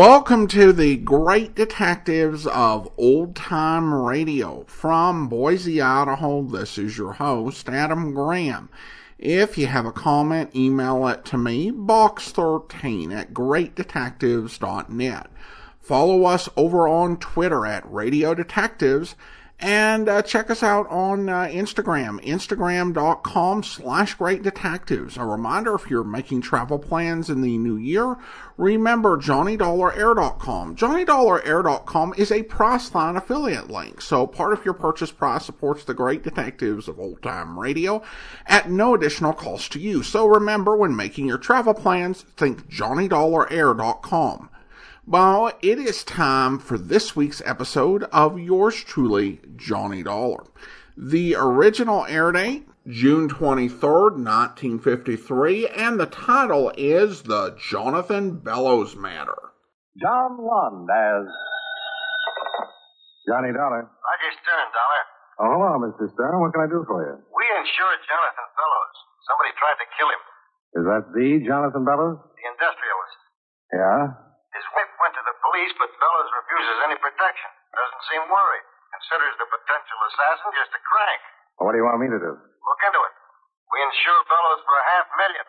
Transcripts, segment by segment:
Welcome to the great detectives of old time radio. From Boise, Idaho, this is your host, Adam Graham. If you have a comment, email it to me, box13 at greatdetectives.net. Follow us over on Twitter at Radio Detectives and uh, check us out on uh, Instagram, instagram.com slash great detectives. A reminder, if you're making travel plans in the new year, remember JohnnyDollarAir.com. JohnnyDollarAir.com is a Priceline affiliate link, so part of your purchase price supports the great detectives of old time radio at no additional cost to you. So remember, when making your travel plans, think JohnnyDollarAir.com. Well, it is time for this week's episode of yours truly, Johnny Dollar. The original air date, June 23rd, 1953, and the title is The Jonathan Bellows Matter. John Lund as Johnny Dollar. Roger Stern, Dollar. Oh, hello, Mr. Stern. What can I do for you? We insured Jonathan Bellows. Somebody tried to kill him. Is that the Jonathan Bellows? The industrialist. Yeah. His wife went to the police, but Bellows refuses any protection. Doesn't seem worried. Considers the potential assassin just a crank. Well, what do you want me to do? Look into it. We insure Bellows for a half million.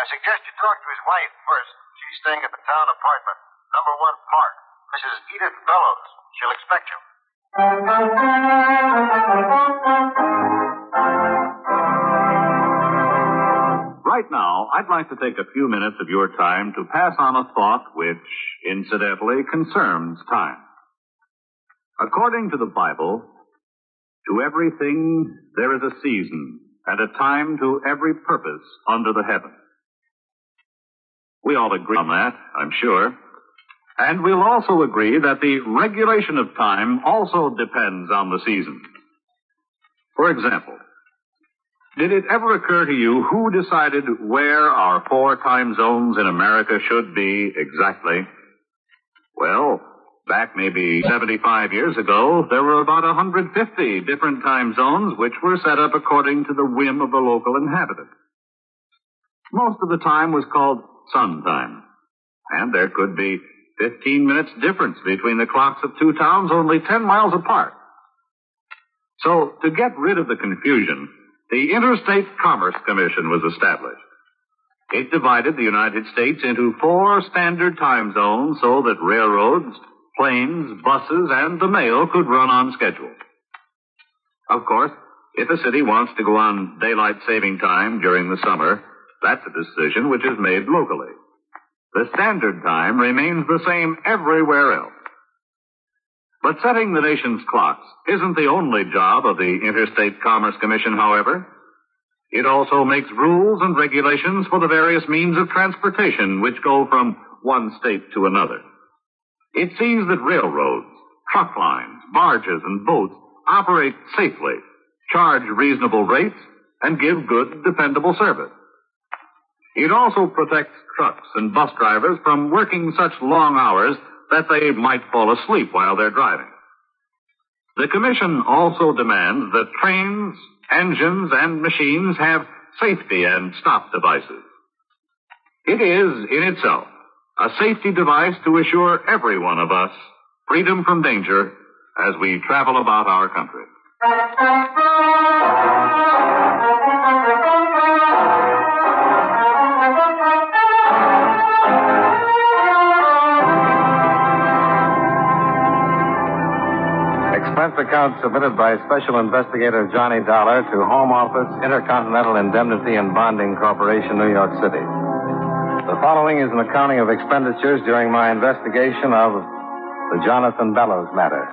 I suggest you talk to his wife first. She's staying at the town apartment, number one park. Mrs. Edith Bellows. She'll expect you. Right now, I'd like to take a few minutes of your time to pass on a thought which, incidentally, concerns time. According to the Bible, to everything there is a season and a time to every purpose under the heaven. We all agree on that, I'm sure. And we'll also agree that the regulation of time also depends on the season. For example, did it ever occur to you who decided where our four time zones in America should be exactly? Well, back maybe 75 years ago, there were about 150 different time zones which were set up according to the whim of the local inhabitant. Most of the time was called sun time. And there could be 15 minutes difference between the clocks of two towns only 10 miles apart. So, to get rid of the confusion, the Interstate Commerce Commission was established. It divided the United States into four standard time zones so that railroads, planes, buses, and the mail could run on schedule. Of course, if a city wants to go on daylight saving time during the summer, that's a decision which is made locally. The standard time remains the same everywhere else. But setting the nation's clocks isn't the only job of the Interstate Commerce Commission, however. It also makes rules and regulations for the various means of transportation which go from one state to another. It sees that railroads, truck lines, barges, and boats operate safely, charge reasonable rates, and give good, dependable service. It also protects trucks and bus drivers from working such long hours that they might fall asleep while they're driving. The Commission also demands that trains, engines, and machines have safety and stop devices. It is, in itself, a safety device to assure every one of us freedom from danger as we travel about our country. Expense account submitted by Special Investigator Johnny Dollar to Home Office, Intercontinental Indemnity and Bonding Corporation, New York City. The following is an accounting of expenditures during my investigation of the Jonathan Bellows matter.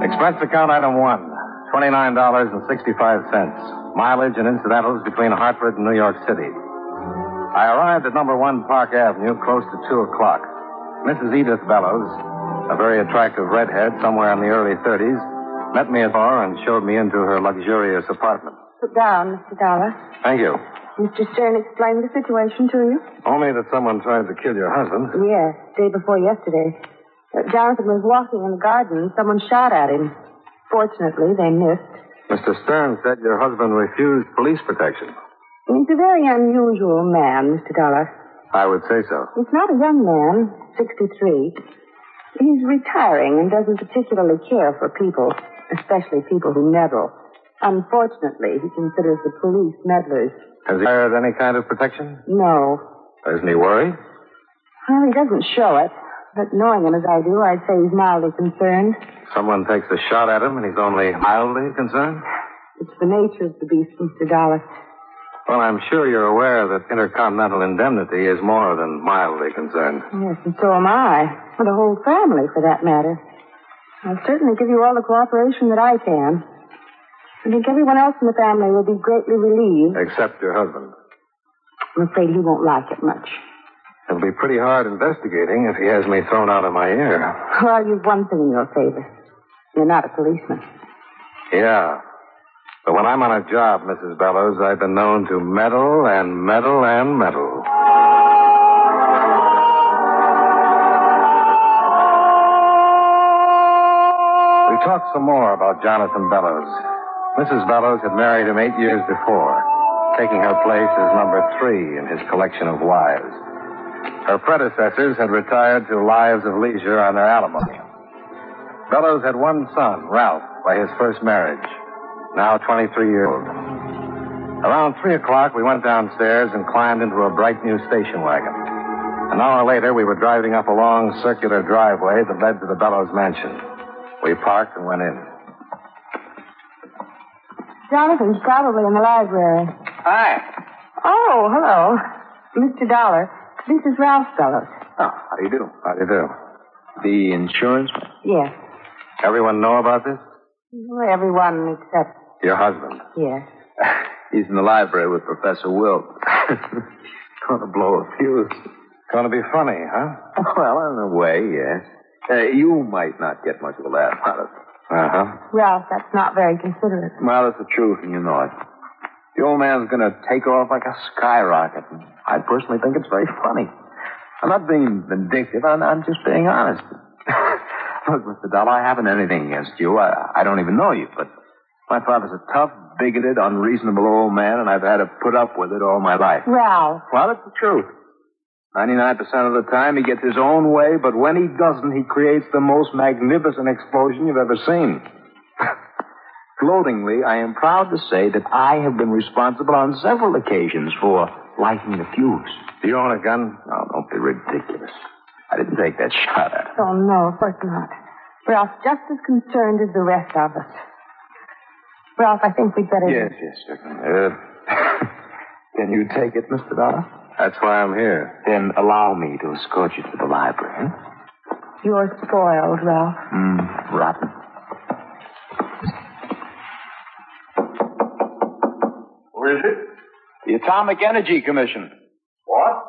Expense account item one, $29.65. Mileage and incidentals between Hartford and New York City. I arrived at number one Park Avenue close to two o'clock. Mrs. Edith Bellows, a very attractive redhead somewhere in the early 30s, met me at the door and showed me into her luxurious apartment. Sit down, Mr. Dollar. Thank you. Mr. Stern explained the situation to you? Only that someone tried to kill your husband. Yes, day before yesterday. Uh, Jonathan was walking in the garden. Someone shot at him. Fortunately, they missed. Mr. Stern said your husband refused police protection. He's a very unusual man, Mr. Dollar. I would say so. He's not a young man, 63. He's retiring and doesn't particularly care for people, especially people who meddle. Unfortunately, he considers the police meddlers. Has he hired any kind of protection? No. Isn't he worried? Well, he doesn't show it. But knowing him as I do, I'd say he's mildly concerned. Someone takes a shot at him and he's only mildly concerned? It's the nature of the beast, Mr. Dollar. Well, I'm sure you're aware that Intercontinental Indemnity is more than mildly concerned. Yes, and so am I. Well, the whole family, for that matter. I'll certainly give you all the cooperation that I can. I think everyone else in the family will be greatly relieved. Except your husband. I'm afraid he won't like it much. It'll be pretty hard investigating if he has me thrown out of my ear. Well, you've one thing in your favor. You're not a policeman. Yeah. But when I'm on a job, Mrs. Bellows, I've been known to meddle and meddle and meddle. We talked some more about Jonathan Bellows. Mrs. Bellows had married him eight years before, taking her place as number three in his collection of wives. Her predecessors had retired to lives of leisure on their alimony. Bellows had one son, Ralph, by his first marriage, now 23 years old. Around 3 o'clock, we went downstairs and climbed into a bright new station wagon. An hour later, we were driving up a long circular driveway that led to the Bellows mansion. We parked and went in. Jonathan's probably in the library. Hi. Oh, hello. Mr. Dollar, this is Ralph Bellows. Oh, how do you do? How do you do? The insurance? Yes. Everyone know about this? Well, everyone except, Your husband. yes. He's in the library with Professor Wilt. Gonna blow a fuse. Gonna be funny, huh? Well, in a way, yes. Uh, you might not get much of a laugh out of it. Uh-huh. Ralph, that's not very considerate. Well, it's the truth, and you know it. The old man's going to take off like a skyrocket. And I personally think it's very funny. I'm not being vindictive. I'm, I'm just being honest. Look, Mr. Dollar, I haven't anything against you. I, I don't even know you, but my father's a tough, bigoted, unreasonable old man, and I've had to put up with it all my life. Ralph, Well, it's the truth. 99% of the time he gets his own way, but when he doesn't, he creates the most magnificent explosion you've ever seen. Gloatingly, I am proud to say that I have been responsible on several occasions for lighting the fuse. Do you own a gun? Now, don't be ridiculous. I didn't take that shot at him. oh no, of course not. Ralph's just as concerned as the rest of us. Ralph, I think we'd better. Yes, yes, certainly. Uh, can you take it, Mr. Dollar? That's why I'm here. Then allow me to escort you to the library. You're spoiled, Ralph. Hmm, rotten. Who is it? The Atomic Energy Commission. What?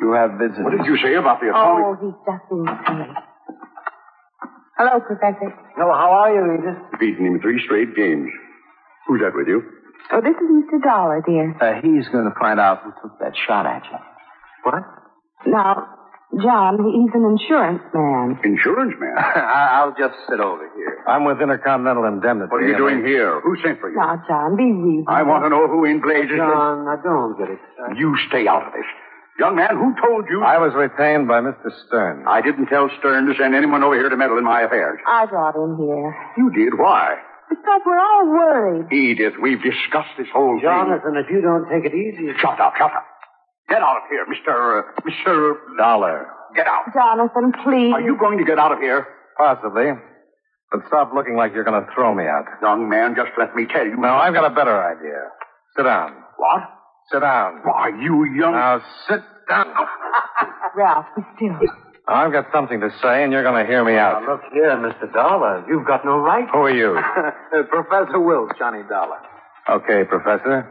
You have visitors. What did you say about the atomic? Oh, he's just in silly. Hello, Professor. Hello, how are you, Edith? Beaten him three straight games. Who's that with you? Oh, this is Mr. Dollar, dear. Uh, he's going to find out who took that shot at you. What? Now, John, he's an insurance man. Insurance man. I'll just sit over here. I'm with Intercontinental Indemnity. What are you and doing I- here? Who sent for you? Now, John, be reasonable. I want to know who in blazes. John, I don't get it. You stay out of this. Young man, who told you? I was retained by Mr. Stern. I didn't tell Stern to send anyone over here to meddle in my affairs. I brought him here. You did. Why? Because we're all worried. Edith, we've discussed this whole thing. Jonathan, if you don't take it easy. thing. Shut up, shut up. Get out of here, Mr. Uh, Mr. Dollar. Get out. Jonathan, please. Are you going to get out of here? Possibly. But stop looking like you're going to throw me out. Young man, just let me tell you. No, I've got a better idea. Sit down. What? Sit down. Why, you young... Now, sit down. Ralph, be still. I've got something to say, and you're going to hear me out. Now, look here, Mr. Dollar. You've got no right. Who are you? Uh, Professor Wilt, Johnny Dollar. Okay, Professor.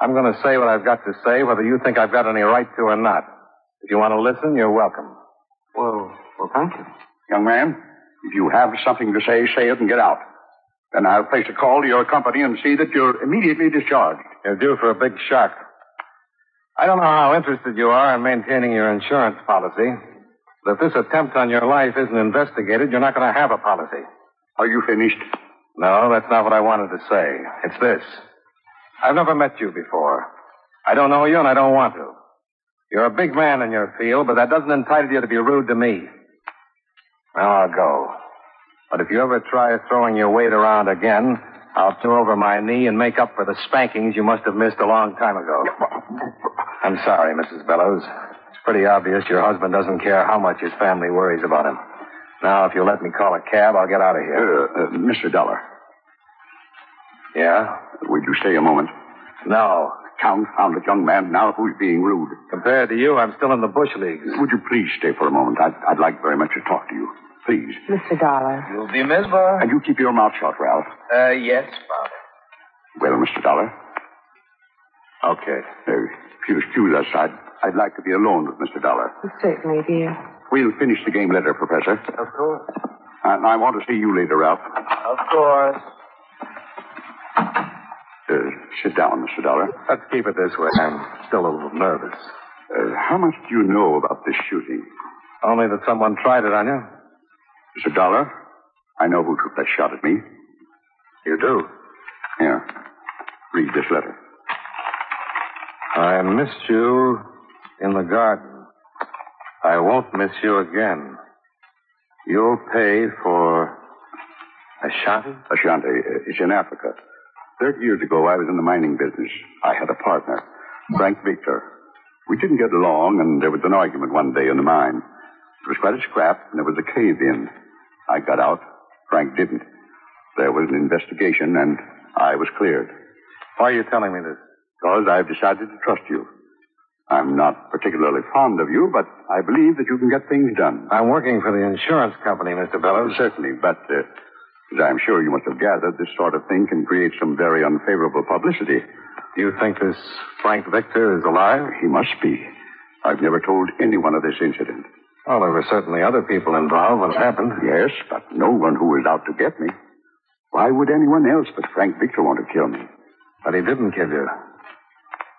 I'm going to say what I've got to say, whether you think I've got any right to or not. If you want to listen, you're welcome. Well, well, thank you. Young man, if you have something to say, say it and get out. Then I'll place a call to your company and see that you're immediately discharged. You're due for a big shock. I don't know how interested you are in maintaining your insurance policy, but if this attempt on your life isn't investigated, you're not going to have a policy. Are you finished? No, that's not what I wanted to say. It's this. I've never met you before. I don't know you, and I don't want to. You're a big man in your field, but that doesn't entitle you to be rude to me. Now I'll go. But if you ever try throwing your weight around again, I'll throw over my knee and make up for the spankings you must have missed a long time ago. I'm sorry, Mrs. Bellows. It's pretty obvious your husband doesn't care how much his family worries about him. Now, if you'll let me call a cab, I'll get out of here. Uh, uh, Mr. Dollar, Yeah? would you stay a moment? No. Confounded young man, now who's being rude? Compared to you, I'm still in the bush leagues. Would you please stay for a moment? I'd, I'd like very much to talk to you. Please. Mr. Dollar. You'll be Miss Bar? And you keep your mouth shut, Ralph. Uh, yes, Father. Well, Mr. Dollar, Okay. uh, if you'll excuse us, I'd, I'd like to be alone with Mr. Dollar. Certainly, dear. We'll finish the game later, Professor. Of course. And I want to see you later, Ralph. Of course. Uh, sit down, Mr. Dollar. Let's keep it this way. I'm still a little nervous. Uh, how much do you know about this shooting? Only that someone tried it on you. Mr. Dollar, I know who took that shot at me. You do. Here, read this letter. I missed you in the garden. I won't miss you again. You'll pay for Ashanti? Ashanti, uh, it's in Africa. Thirty years ago, I was in the mining business. I had a partner, Frank Victor. We didn't get along, and there was an argument one day in the mine. It was quite a scrap, and there was a cave in. I got out. Frank didn't. There was an investigation, and I was cleared. Why are you telling me this? Because I've decided to trust you. I'm not particularly fond of you, but I believe that you can get things done. I'm working for the insurance company, Mr. Bellows. Certainly, but uh, as I'm sure you must have gathered, this sort of thing can create some very unfavorable publicity. Do you think this Frank Victor is alive? He must be. I've never told anyone of this incident. Well, there were certainly other people involved when it happened. Yes, but no one who was out to get me. Why would anyone else but Frank Victor want to kill me? But he didn't kill you.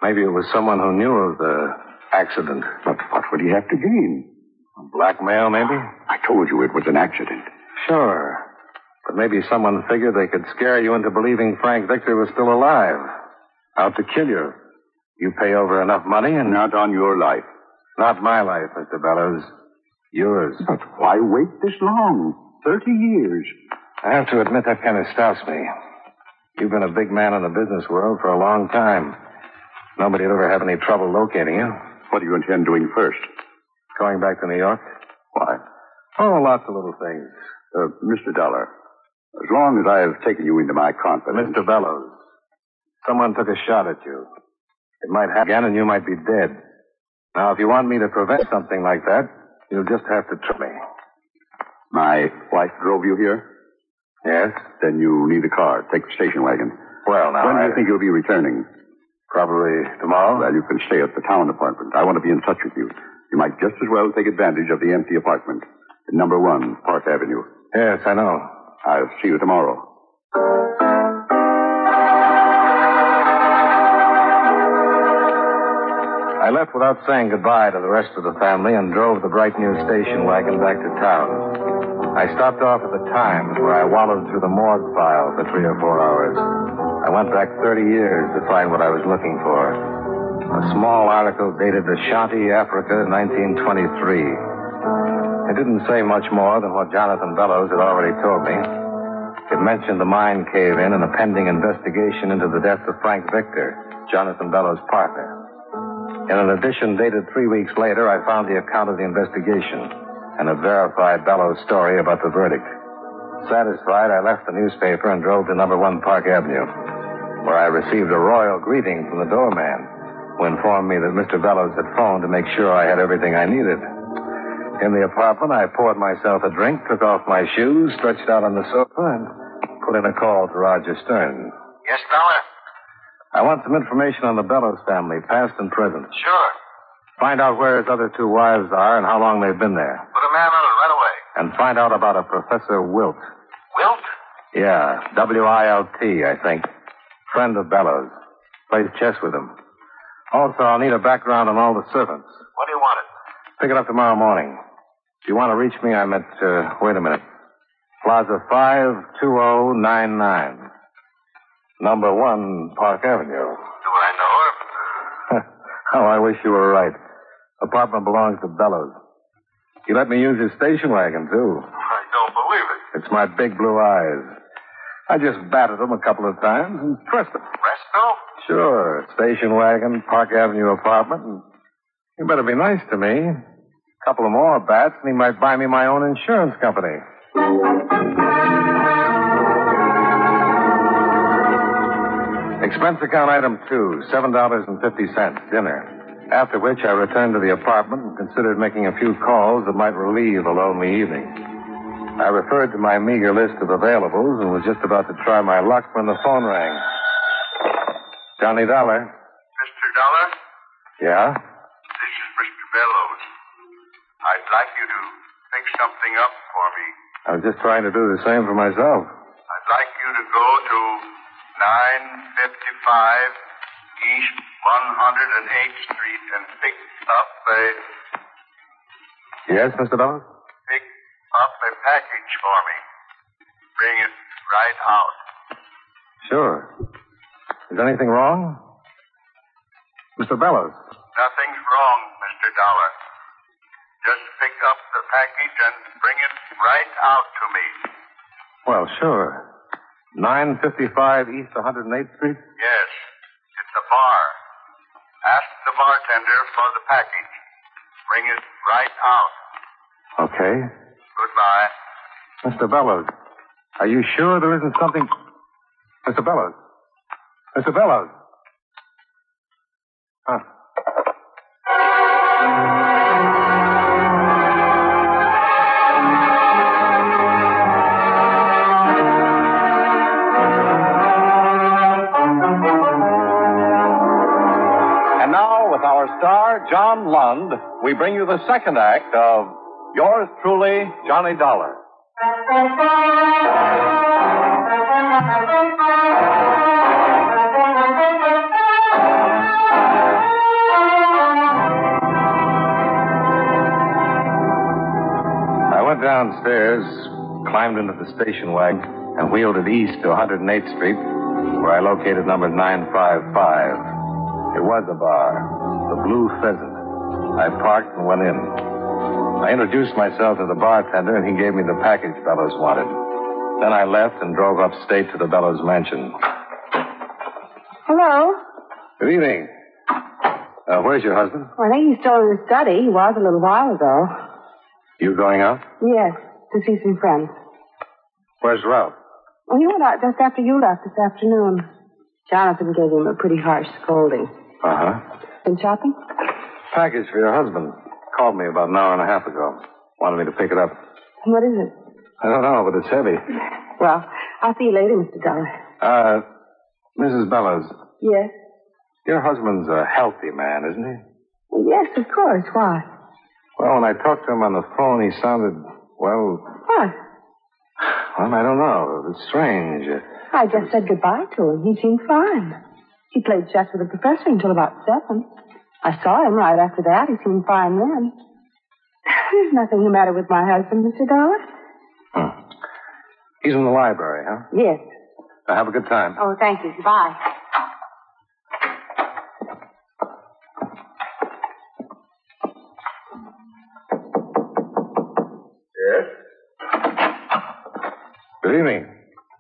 Maybe it was someone who knew of the accident. But what would he have to gain? Blackmail, maybe? I told you it was an accident. Sure. But maybe someone figured they could scare you into believing Frank Victor was still alive. Out to kill you. You pay over enough money and Not on your life. not my life, Mr. Bellows. Yours. But why wait this long? Thirty years. I have to admit that kind of stops me. You've been a big man in the business world for a long time. Nobody'd ever have any trouble locating you. What do you intend doing first? Going back to New York? Why? Oh, lots of little things. Uh, Mr. Dollar, as long as I have taken you into my confidence. Mr. Bellows, someone took a shot at you. It might happen again and you might be dead. Now, if you want me to prevent something like that, you'll just have to trust me. My wife drove you here? Yes? Then you need a car. Take the station wagon. Well, now, when do I- you think you'll be returning? Probably tomorrow. Well, you can stay at the town apartment. I want to be in touch with you. You might just as well take advantage of the empty apartment at number one, Park Avenue. Yes, I know. I'll see you tomorrow. I left without saying goodbye to the rest of the family and drove the bright new station wagon back to town. I stopped off at the Times where I wallowed through the morgue file for three or four hours. I went back 30 years to find what I was looking for. A small article dated Ashanti, Africa, 1923. It didn't say much more than what Jonathan Bellows had already told me. It mentioned the mine cave in and a pending investigation into the death of Frank Victor, Jonathan Bellows' partner. In an edition dated three weeks later, I found the account of the investigation and a verified Bellows story about the verdict. Satisfied, I left the newspaper and drove to number one Park Avenue, where I received a royal greeting from the doorman, who informed me that Mr. Bellows had phoned to make sure I had everything I needed. In the apartment, I poured myself a drink, took off my shoes, stretched out on the sofa, and put in a call to Roger Stern. Yes, Dollar? I want some information on the Bellows family, past and present. Sure. Find out where his other two wives are and how long they've been there. Put a man on it right away. And find out about a Professor Wilt. Wilt? Yeah, W-I-L-T, I think. Friend of Bellows. Plays chess with him. Also, I'll need a background on all the servants. What do you want it? Pick it up tomorrow morning. If you want to reach me, I'm at, uh, wait a minute. Plaza 52099. Number one Park Avenue. Do I know her? oh, I wish you were right. Apartment belongs to Bellows. He let me use his station wagon, too. I don't believe it. It's my big blue eyes. I just batted him a couple of times and pressed him. Resto? Sure. Station wagon, Park Avenue apartment, and you better be nice to me. A couple of more bats, and he might buy me my own insurance company. Expense account item two, seven dollars and fifty cents, dinner. After which I returned to the apartment and considered making a few calls that might relieve a lonely evening. I referred to my meager list of availables and was just about to try my luck when the phone rang. Johnny Dollar. Mr. Dollar, Yeah? this is Mr. Bellows. I'd like you to fix something up for me. I was just trying to do the same for myself. I'd like you to go to 955 East 108th Street and pick up a Yes, Mr. Bellows? pick up a package for me. Bring it right out. Sure. Is anything wrong? Mr. Bellows? Nothing's wrong, Mr. Dollar. Just pick up the package and bring it right out to me. Well, sure. 955 East 108th Street? Yes, it's a bar. Ask the bartender for the package. Bring it right out. Okay. Goodbye. Mr. Bellows, are you sure there isn't something... Mr. Bellows? Mr. Bellows? Huh. Star, John Lund, we bring you the second act of Yours Truly, Johnny Dollar. I went downstairs, climbed into the station wagon, and wheeled it east to 108th Street, where I located number 955. It was a bar, the Blue Pheasant. I parked and went in. I introduced myself to the bartender, and he gave me the package Bellows wanted. Then I left and drove upstate to the Bellows mansion. Hello? Good evening. Uh, where's your husband? Well, I think he's still in his study. He was a little while ago. You going out? Yes, to see some friends. Where's Ralph? Well, he went out just after you left this afternoon. Jonathan gave him a pretty harsh scolding. Uh huh. Been shopping? Package for your husband. Called me about an hour and a half ago. Wanted me to pick it up. What is it? I don't know, but it's heavy. Well, I'll see you later, Mr. Dollar. Uh, Mrs. Bellows, Yes? your husband's a healthy man, isn't he? Well, yes, of course. Why? Well, when I talked to him on the phone, he sounded, well, What? well, I don't know. It's strange. I just said goodbye to him. He seemed fine. He played chess with the professor until about seven. I saw him right after that. He seemed fine then. There's nothing the matter with my husband, Mr. Dollar. Hmm. He's in the library, huh? Yes. Now, have a good time. Oh, thank you. Goodbye. Yes? Good evening.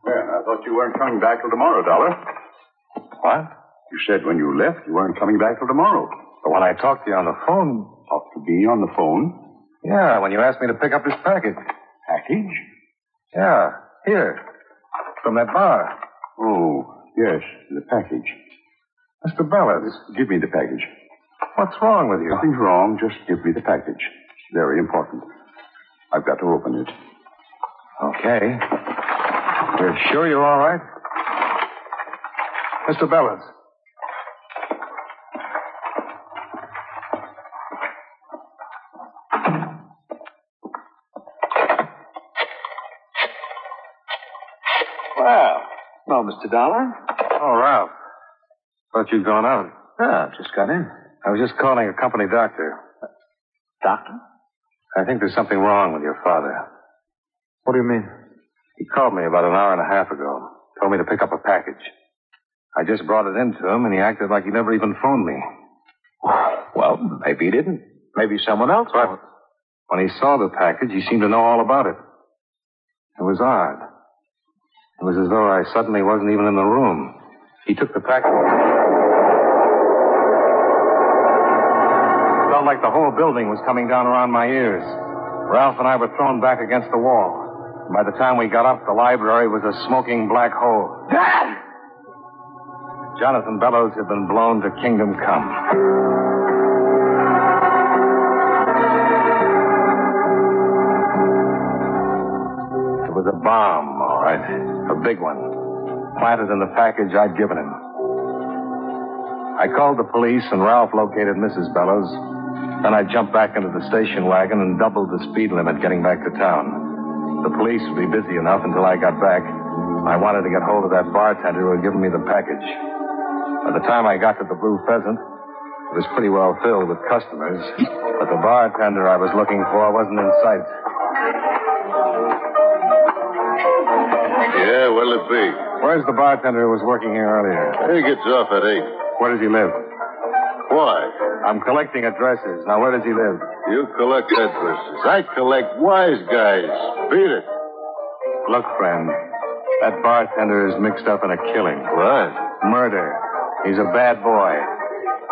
Well, I thought you weren't coming back till tomorrow, Dollar. What? You said when you left you weren't coming back till tomorrow. But when I talked to you on the phone, Talked to me on the phone. yeah, when you asked me to pick up this package. Package? Yeah, here. From that bar. Oh, yes, the package. Mr. Bellows, Give me the package. what's wrong with you? Nothing's wrong. Just give me the package. It's very important. I've got to open it. Okay. You're sure you're all right? Mr. Bellows. Mr. Dollar. Oh, Ralph. Thought you'd gone out. Ah, just got in. I was just calling a company doctor. Doctor? I think there's something wrong with your father. What do you mean? He called me about an hour and a half ago. Told me to pick up a package. I just brought it in to him, and he acted like he never even phoned me. Well, maybe he didn't. Maybe someone else. But when he saw the package, he seemed to know all about it. It was odd. It was as though I suddenly wasn't even in the room. He took the package. It Felt like the whole building was coming down around my ears. Ralph and I were thrown back against the wall. By the time we got up, the library was a smoking black hole. Dad! Jonathan Bellows had been blown to kingdom come. It was a bomb, all right. A big one. Planted in the package I'd given him. I called the police, and Ralph located Mrs. Bellows. Then I jumped back into the station wagon and doubled the speed limit getting back to town. The police would be busy enough until I got back. I wanted to get hold of that bartender who had given me the package. By the time I got to the Blue Pheasant, it was pretty well filled with customers, but the bartender I was looking for wasn't in sight. Be? Where's the bartender who was working here earlier? He gets off at 8. Where does he live? Why? I'm collecting addresses. Now, where does he live? You collect addresses. I collect wise guys. Beat it. Look, friend, that bartender is mixed up in a killing. What? Murder. He's a bad boy.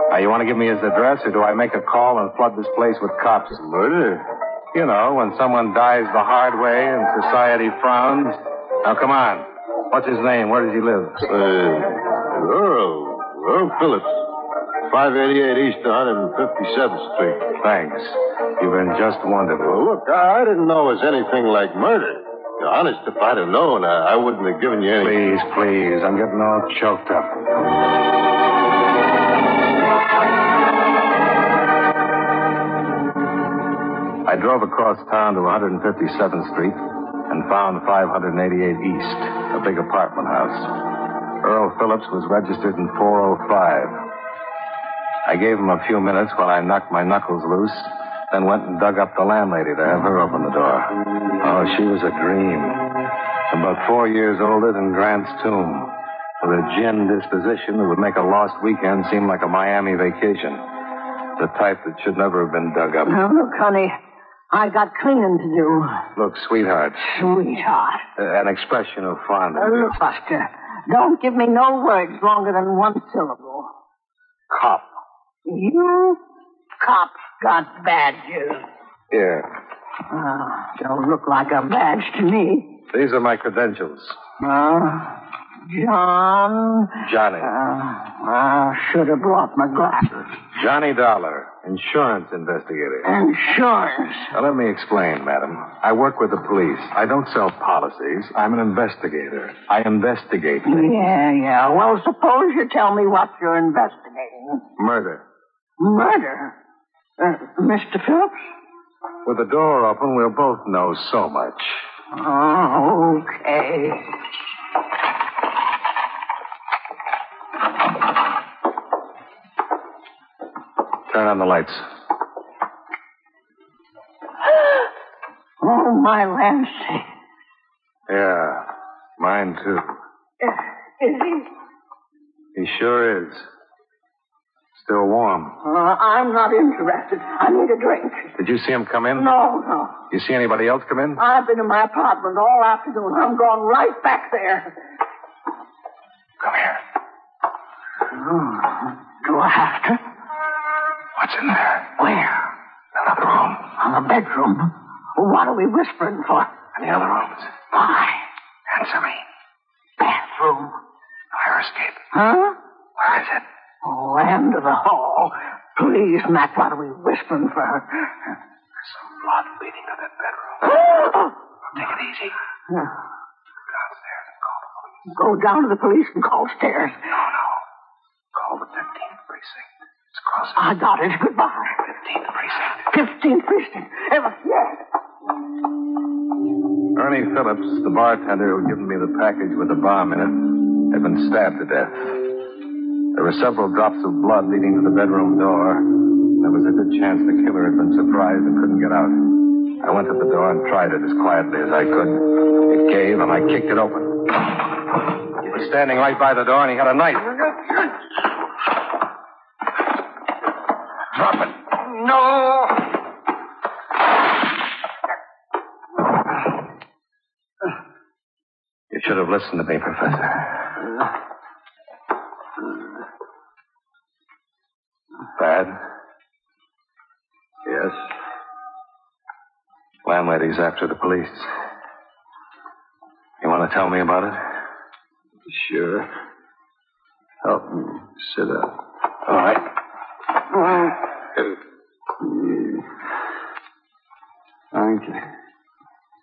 Now, you want to give me his address, or do I make a call and flood this place with cops? Murder? You know, when someone dies the hard way and society frowns. Now, come on. What's his name? Where does he live? Uh, Earl. Earl Phillips. 588 East 157th Street. Thanks. You've been just wonderful. Well, look, I I didn't know it was anything like murder. Honest, if I'd have known, I, I wouldn't have given you any. Please, please. I'm getting all choked up. I drove across town to 157th Street and found 588 East, a big apartment house. Earl Phillips was registered in 405. I gave him a few minutes while I knocked my knuckles loose, then went and dug up the landlady to have her open the door. Oh, she was a dream. About four years older than Grant's tomb, with a gin disposition that would make a lost weekend seem like a Miami vacation. The type that should never have been dug up. Now, look, honey, I got cleaning to do. Look, sweetheart, Sweetheart. uh, an expression of fondness. Uh, look, Buster, don't give me no words longer than one syllable. Cop. You cops got badges. Yeah. Ah, don't look like a badge to me. These are my credentials. Uh, John. Johnny. Uh, I should have brought my glasses. Johnny Dollar, insurance investigator. Insurance. Now, let me explain, madam. I work with the police. I don't sell policies. I'm an investigator. I investigate things. Yeah, yeah. Well, suppose you tell me what you're investigating. Murder. Murder. Uh, Mr. Phillips? With the door open, we'll both know so much. Oh, okay. Turn on the lights. Oh, my Lancy. Yeah, mine too. Is he? He sure is. Still warm. Uh, I'm not interested. I need a drink. Did you see him come in? No, no. You see anybody else come in? I've been in my apartment all afternoon. I'm going right back there. Come here. Oh, do I have to? In there? Where? Another room. On the bedroom. What are we whispering for? And the other rooms. Why? Answer me. Bathroom. Fire escape. Huh? Where is it? Oh, end of the hall. Please, Matt, what are we whispering for? There's some blood leading to that bedroom. Take it easy. Go Downstairs and call the police. Go down to the police and call stairs. No, across the I got it. Goodbye. 15th precinct. 15th precinct. Ever, yes. Ernie Phillips, the bartender who'd given me the package with the bomb in it, had been stabbed to death. There were several drops of blood leading to the bedroom door. There was a good chance the killer had been surprised and couldn't get out. I went to the door and tried it as quietly as I could. It gave, and I kicked it open. He was standing right by the door, and he had a knife. Drop it. No. You should have listened to me, Professor. Bad? Yes. Landlady's after the police. You want to tell me about it? Sure. Help me. Sit up. All right. Thank you.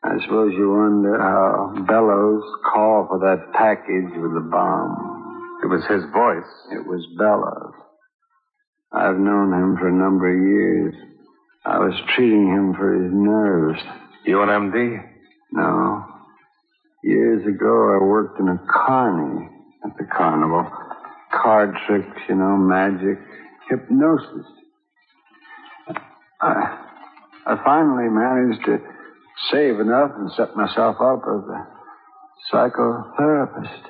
I suppose you wonder how Bellows called for that package with the bomb. It was his voice. It was Bellows. I've known him for a number of years. I was treating him for his nerves. You an MD? No. Years ago, I worked in a carny at the carnival. Card tricks, you know, magic, hypnosis. I, I finally managed to save enough and set myself up as a psychotherapist.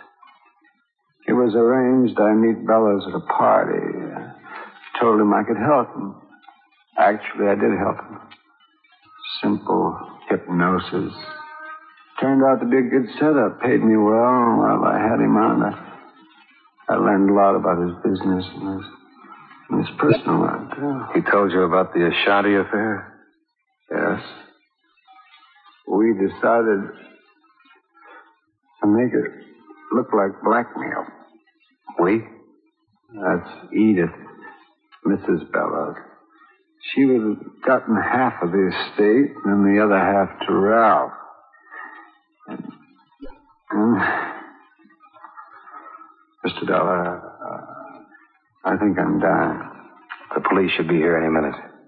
It was arranged I meet Bellows at a party. I told him I could help him. Actually, I did help him. Simple hypnosis. Turned out to be a good setup. Paid me well, while I had him on, I, I learned a lot about his business and his, and his personal life, too. He told you about the Ashanti affair? Yes. We decided to make it look like blackmail. We? That's Edith, Mrs. Bellows. She would have gotten half of the estate and the other half to Ralph. And, and Mr. Dollar, uh, I think I'm dying. The police should be here any minute.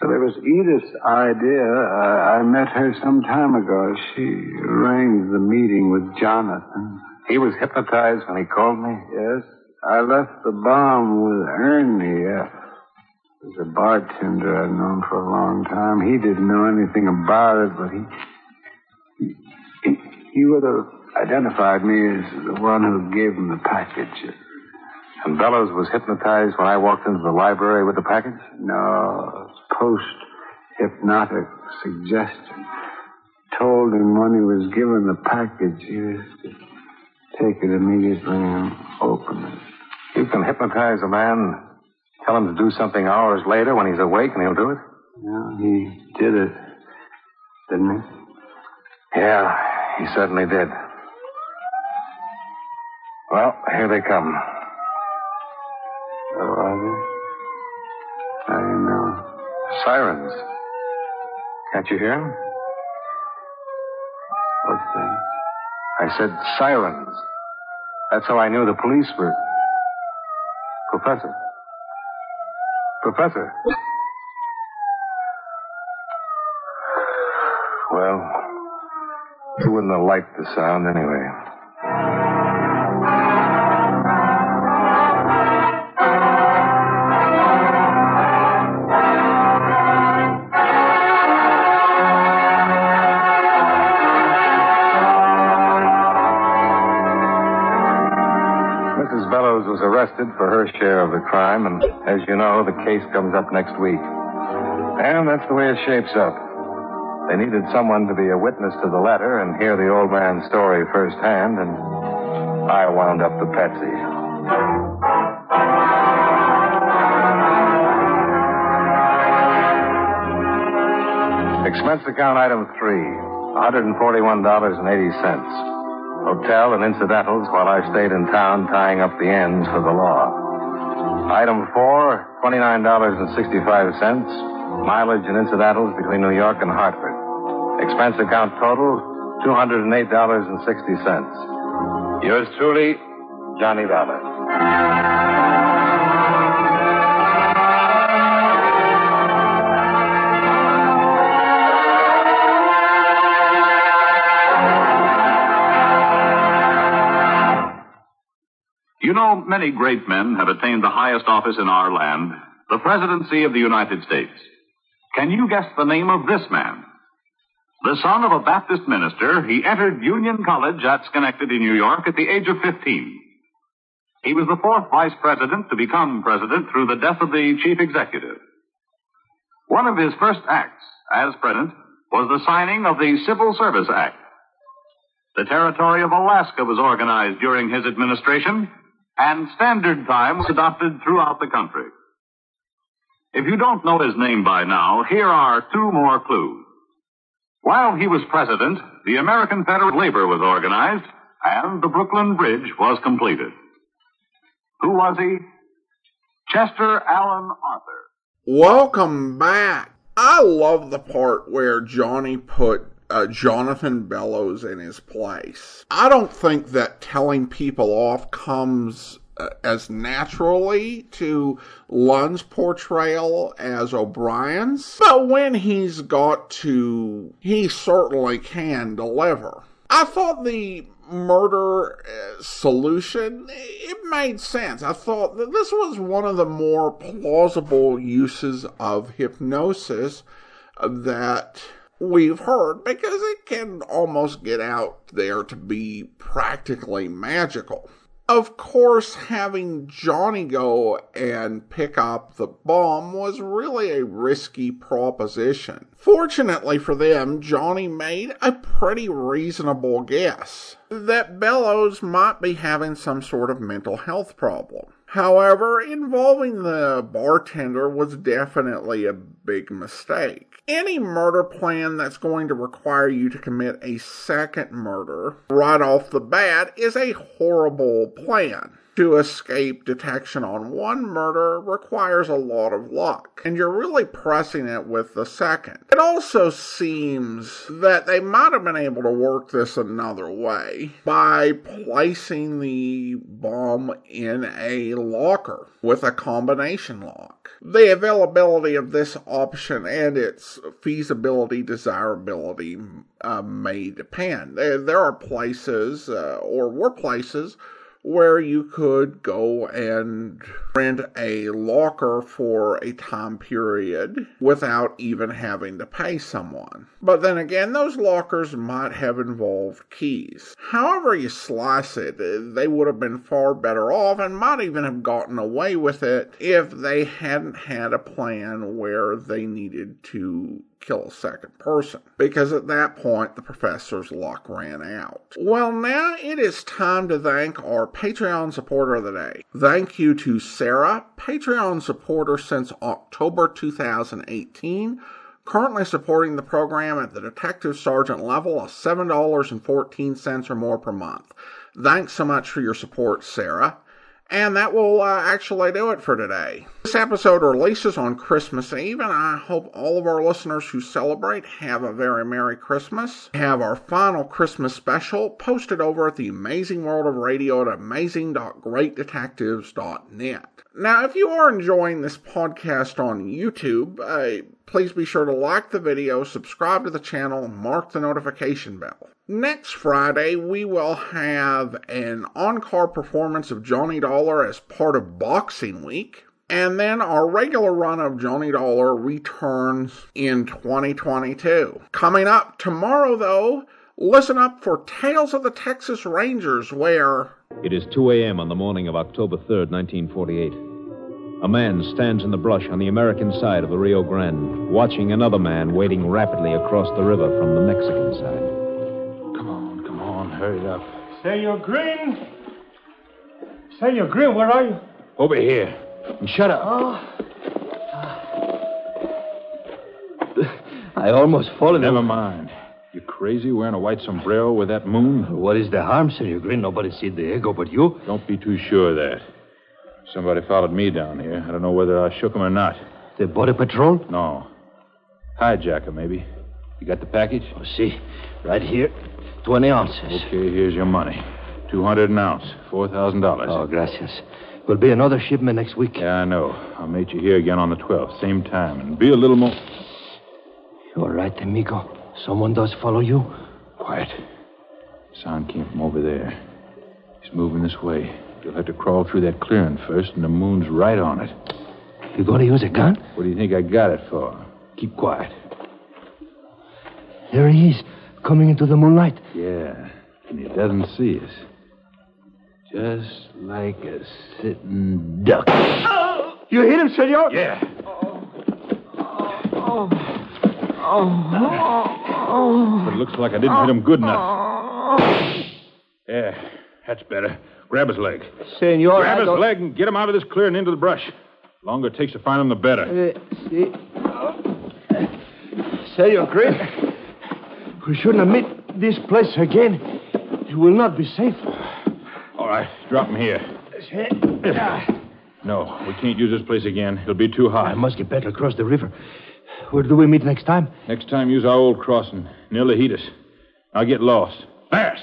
Well, it was Edith's idea. I, I met her some time ago. She arranged the meeting with Jonathan. He was hypnotized when he called me? Yes. I left the bomb with Ernie. Uh, he was a bartender I've known for a long time. He didn't know anything about it, but he, he, he would have identified me as the one who gave him the package. And Bellows was hypnotized when I walked into the library with the package? No, post hypnotic suggestion. Told him when he was given the package, he was to take it immediately and open it. You can hypnotize a man, tell him to do something hours later when he's awake, and he'll do it? Yeah, he did it, didn't he? Yeah, he certainly did. Well, here they come. Sirens. Can't you hear them? What's that? I said sirens. That's how I knew the police were. Professor. Professor. Well, who wouldn't have liked the sound anyway. Her share of the crime, and as you know, the case comes up next week. And that's the way it shapes up. They needed someone to be a witness to the letter and hear the old man's story firsthand, and I wound up the Patsy. Expense account item three, $141.80. Hotel and incidentals while I stayed in town tying up the ends for the law. Item four, $29.65. Mileage and incidentals between New York and Hartford. Expense account total, $208.60. Yours truly, Johnny Dollar. Know, many great men have attained the highest office in our land, the presidency of the United States. Can you guess the name of this man? The son of a Baptist minister, he entered Union College at Schenectady, New York at the age of 15. He was the fourth vice president to become president through the death of the chief executive. One of his first acts as president was the signing of the Civil Service Act. The territory of Alaska was organized during his administration, and standard time was adopted throughout the country. If you don't know his name by now, here are two more clues. While he was president, the American Federal Labor was organized, and the Brooklyn Bridge was completed. Who was he? Chester Alan Arthur. Welcome back. I love the part where Johnny put uh, Jonathan Bellows in his place. I don't think that telling people off comes uh, as naturally to Lund's portrayal as O'Brien's, but when he's got to, he certainly can deliver. I thought the murder uh, solution it made sense i thought that this was one of the more plausible uses of hypnosis that we've heard because it can almost get out there to be practically magical of course, having Johnny go and pick up the bomb was really a risky proposition. Fortunately for them, Johnny made a pretty reasonable guess that Bellows might be having some sort of mental health problem. However, involving the bartender was definitely a big mistake. Any murder plan that's going to require you to commit a second murder right off the bat is a horrible plan to escape detection on one murder requires a lot of luck, and you're really pressing it with the second. It also seems that they might have been able to work this another way by placing the bomb in a locker with a combination lock. The availability of this option and its feasibility, desirability uh, may depend. There are places, uh, or were places, where you could go and rent a locker for a time period without even having to pay someone. But then again, those lockers might have involved keys. However, you slice it, they would have been far better off and might even have gotten away with it if they hadn't had a plan where they needed to kill a second person because at that point the professor's luck ran out. Well, now it is time to thank our Patreon supporter of the day. Thank you to Sarah, Patreon supporter since October 2018 currently supporting the program at the detective sergeant level of $7.14 or more per month. Thanks so much for your support, Sarah. And that will uh, actually do it for today. This episode releases on Christmas Eve, and I hope all of our listeners who celebrate have a very Merry Christmas. Have our final Christmas special posted over at the Amazing World of Radio at amazing.greatdetectives.net. Now, if you are enjoying this podcast on YouTube, uh, please be sure to like the video, subscribe to the channel, mark the notification bell. Next Friday, we will have an encore performance of Johnny Dollar as part of Boxing Week. And then our regular run of Johnny Dollar returns in 2022. Coming up tomorrow, though, listen up for Tales of the Texas Rangers, where. It is 2 a.m. on the morning of October 3rd, 1948. A man stands in the brush on the American side of the Rio Grande, watching another man wading rapidly across the river from the Mexican side. Come on, come on, hurry up. Senor Green? Senor Green, where are you? Over here. And shut up. Oh. I almost fallen. In. Never mind. You crazy wearing a white sombrero with that moon? What is the harm, Senor Green? Nobody see the ego but you. Don't be too sure of that. Somebody followed me down here. I don't know whether I shook him or not. The border patrol? No. Hijacker, maybe. You got the package? Oh, see. Right here. 20 ounces. Okay, here's your money. 200 an ounce. $4,000. Oh, gracias. Will be another shipment next week. Yeah, I know. I'll meet you here again on the 12th, same time, and be a little more. You're right, amigo? Someone does follow you? Quiet. Sound came from over there. He's moving this way. You'll have to crawl through that clearing first, and the moon's right on it. You going to use a gun? What do you think I got it for? Keep quiet. There he is coming into the moonlight. Yeah, and he doesn't see us. Just like a sitting duck. You hit him, senor? Yeah. Oh. Oh. But it looks like I didn't hit him good enough. Oh. Yeah, that's better. Grab his leg. Senor, Grab I his don't- leg and get him out of this clearing into the brush. The longer it takes to find him, the better. Uh, see. Senor Green, we shouldn't admit this place again. It will not be safe. All right, drop him here. No, we can't use this place again. It'll be too hot. I must get back across the river. Where do we meet next time? Next time, use our old crossing near Lajitas. I'll get lost. Fast!